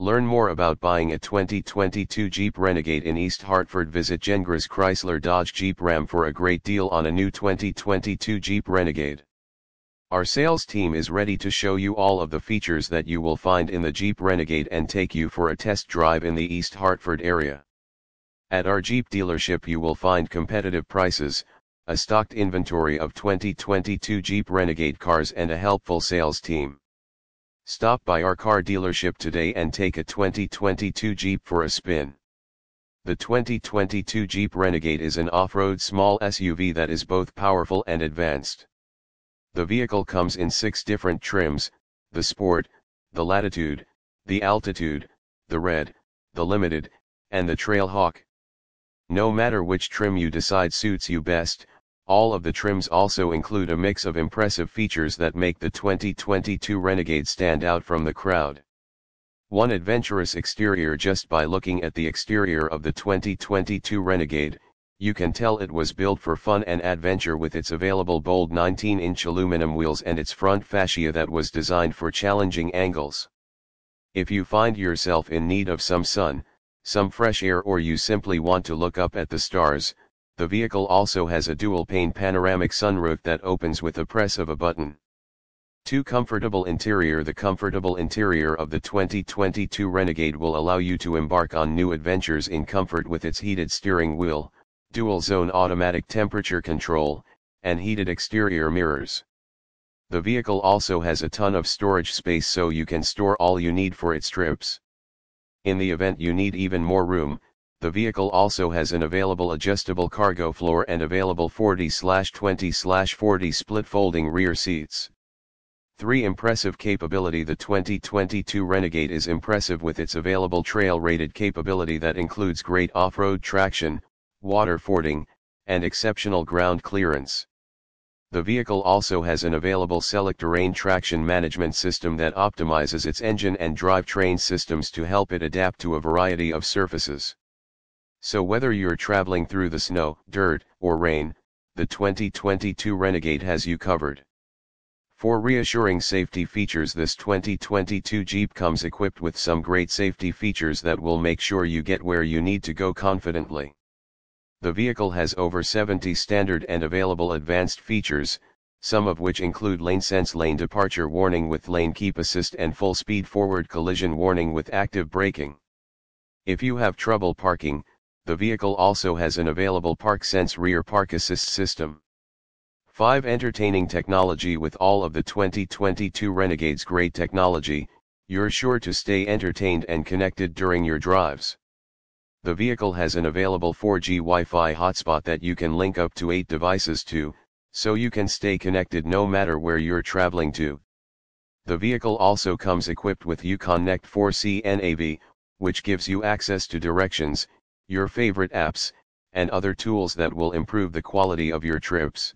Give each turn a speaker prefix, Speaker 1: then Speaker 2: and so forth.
Speaker 1: Learn more about buying a 2022 Jeep Renegade in East Hartford. Visit Gengras Chrysler Dodge Jeep Ram for a great deal on a new 2022 Jeep Renegade. Our sales team is ready to show you all of the features that you will find in the Jeep Renegade and take you for a test drive in the East Hartford area. At our Jeep dealership you will find competitive prices, a stocked inventory of 2022 Jeep Renegade cars and a helpful sales team. Stop by our car dealership today and take a 2022 Jeep for a spin. The 2022 Jeep Renegade is an off-road small SUV that is both powerful and advanced. The vehicle comes in six different trims, the Sport, the Latitude, the Altitude, the Red, the Limited, and the Trailhawk. No matter which trim you decide suits you best, all of the trims also include a mix of impressive features that make the 2022 Renegade stand out from the crowd. One adventurous exterior Just by looking at the exterior of the 2022 Renegade, you can tell it was built for fun and adventure with its available bold 19-inch aluminum wheels and its front fascia that was designed for challenging angles. If you find yourself in need of some sun, some fresh air or you simply want to look up at the stars, the vehicle also has a dual-pane panoramic sunroof that opens with a press of a button. Two comfortable interior The comfortable interior of the 2022 Renegade will allow you to embark on new adventures in comfort with its heated steering wheel, dual-zone automatic temperature control, and heated exterior mirrors. The vehicle also has a ton of storage space so you can store all you need for its trips. In the event you need even more room, the vehicle also has an available adjustable cargo floor and available 40-20-40 split folding rear seats. 3. Impressive capability The 2022 Renegade is impressive with its available trail-rated capability that includes great off-road traction, water fording, and exceptional ground clearance. The vehicle also has an available Selec-Terrain traction management system that optimizes its engine and drivetrain systems to help it adapt to a variety of surfaces. So whether you're traveling through the snow, dirt, or rain, the 2022 Renegade has you covered. For reassuring safety features this 2022 Jeep comes equipped with some great safety features that will make sure you get where you need to go confidently. The vehicle has over 70 standard and available advanced features, some of which include lane sense lane departure warning with lane keep assist and full speed forward collision warning with active braking. If you have trouble parking, the vehicle also has an available ParkSense rear park assist system. 5. Entertaining technology With all of the 2022 Renegade's great technology, you're sure to stay entertained and connected during your drives. The vehicle has an available 4G Wi-Fi hotspot that you can link up to 8 devices to, so you can stay connected no matter where you're traveling to. The vehicle also comes equipped with Uconnect 4C NAV, which gives you access to directions, your favorite apps, and other tools that will improve the quality of your trips.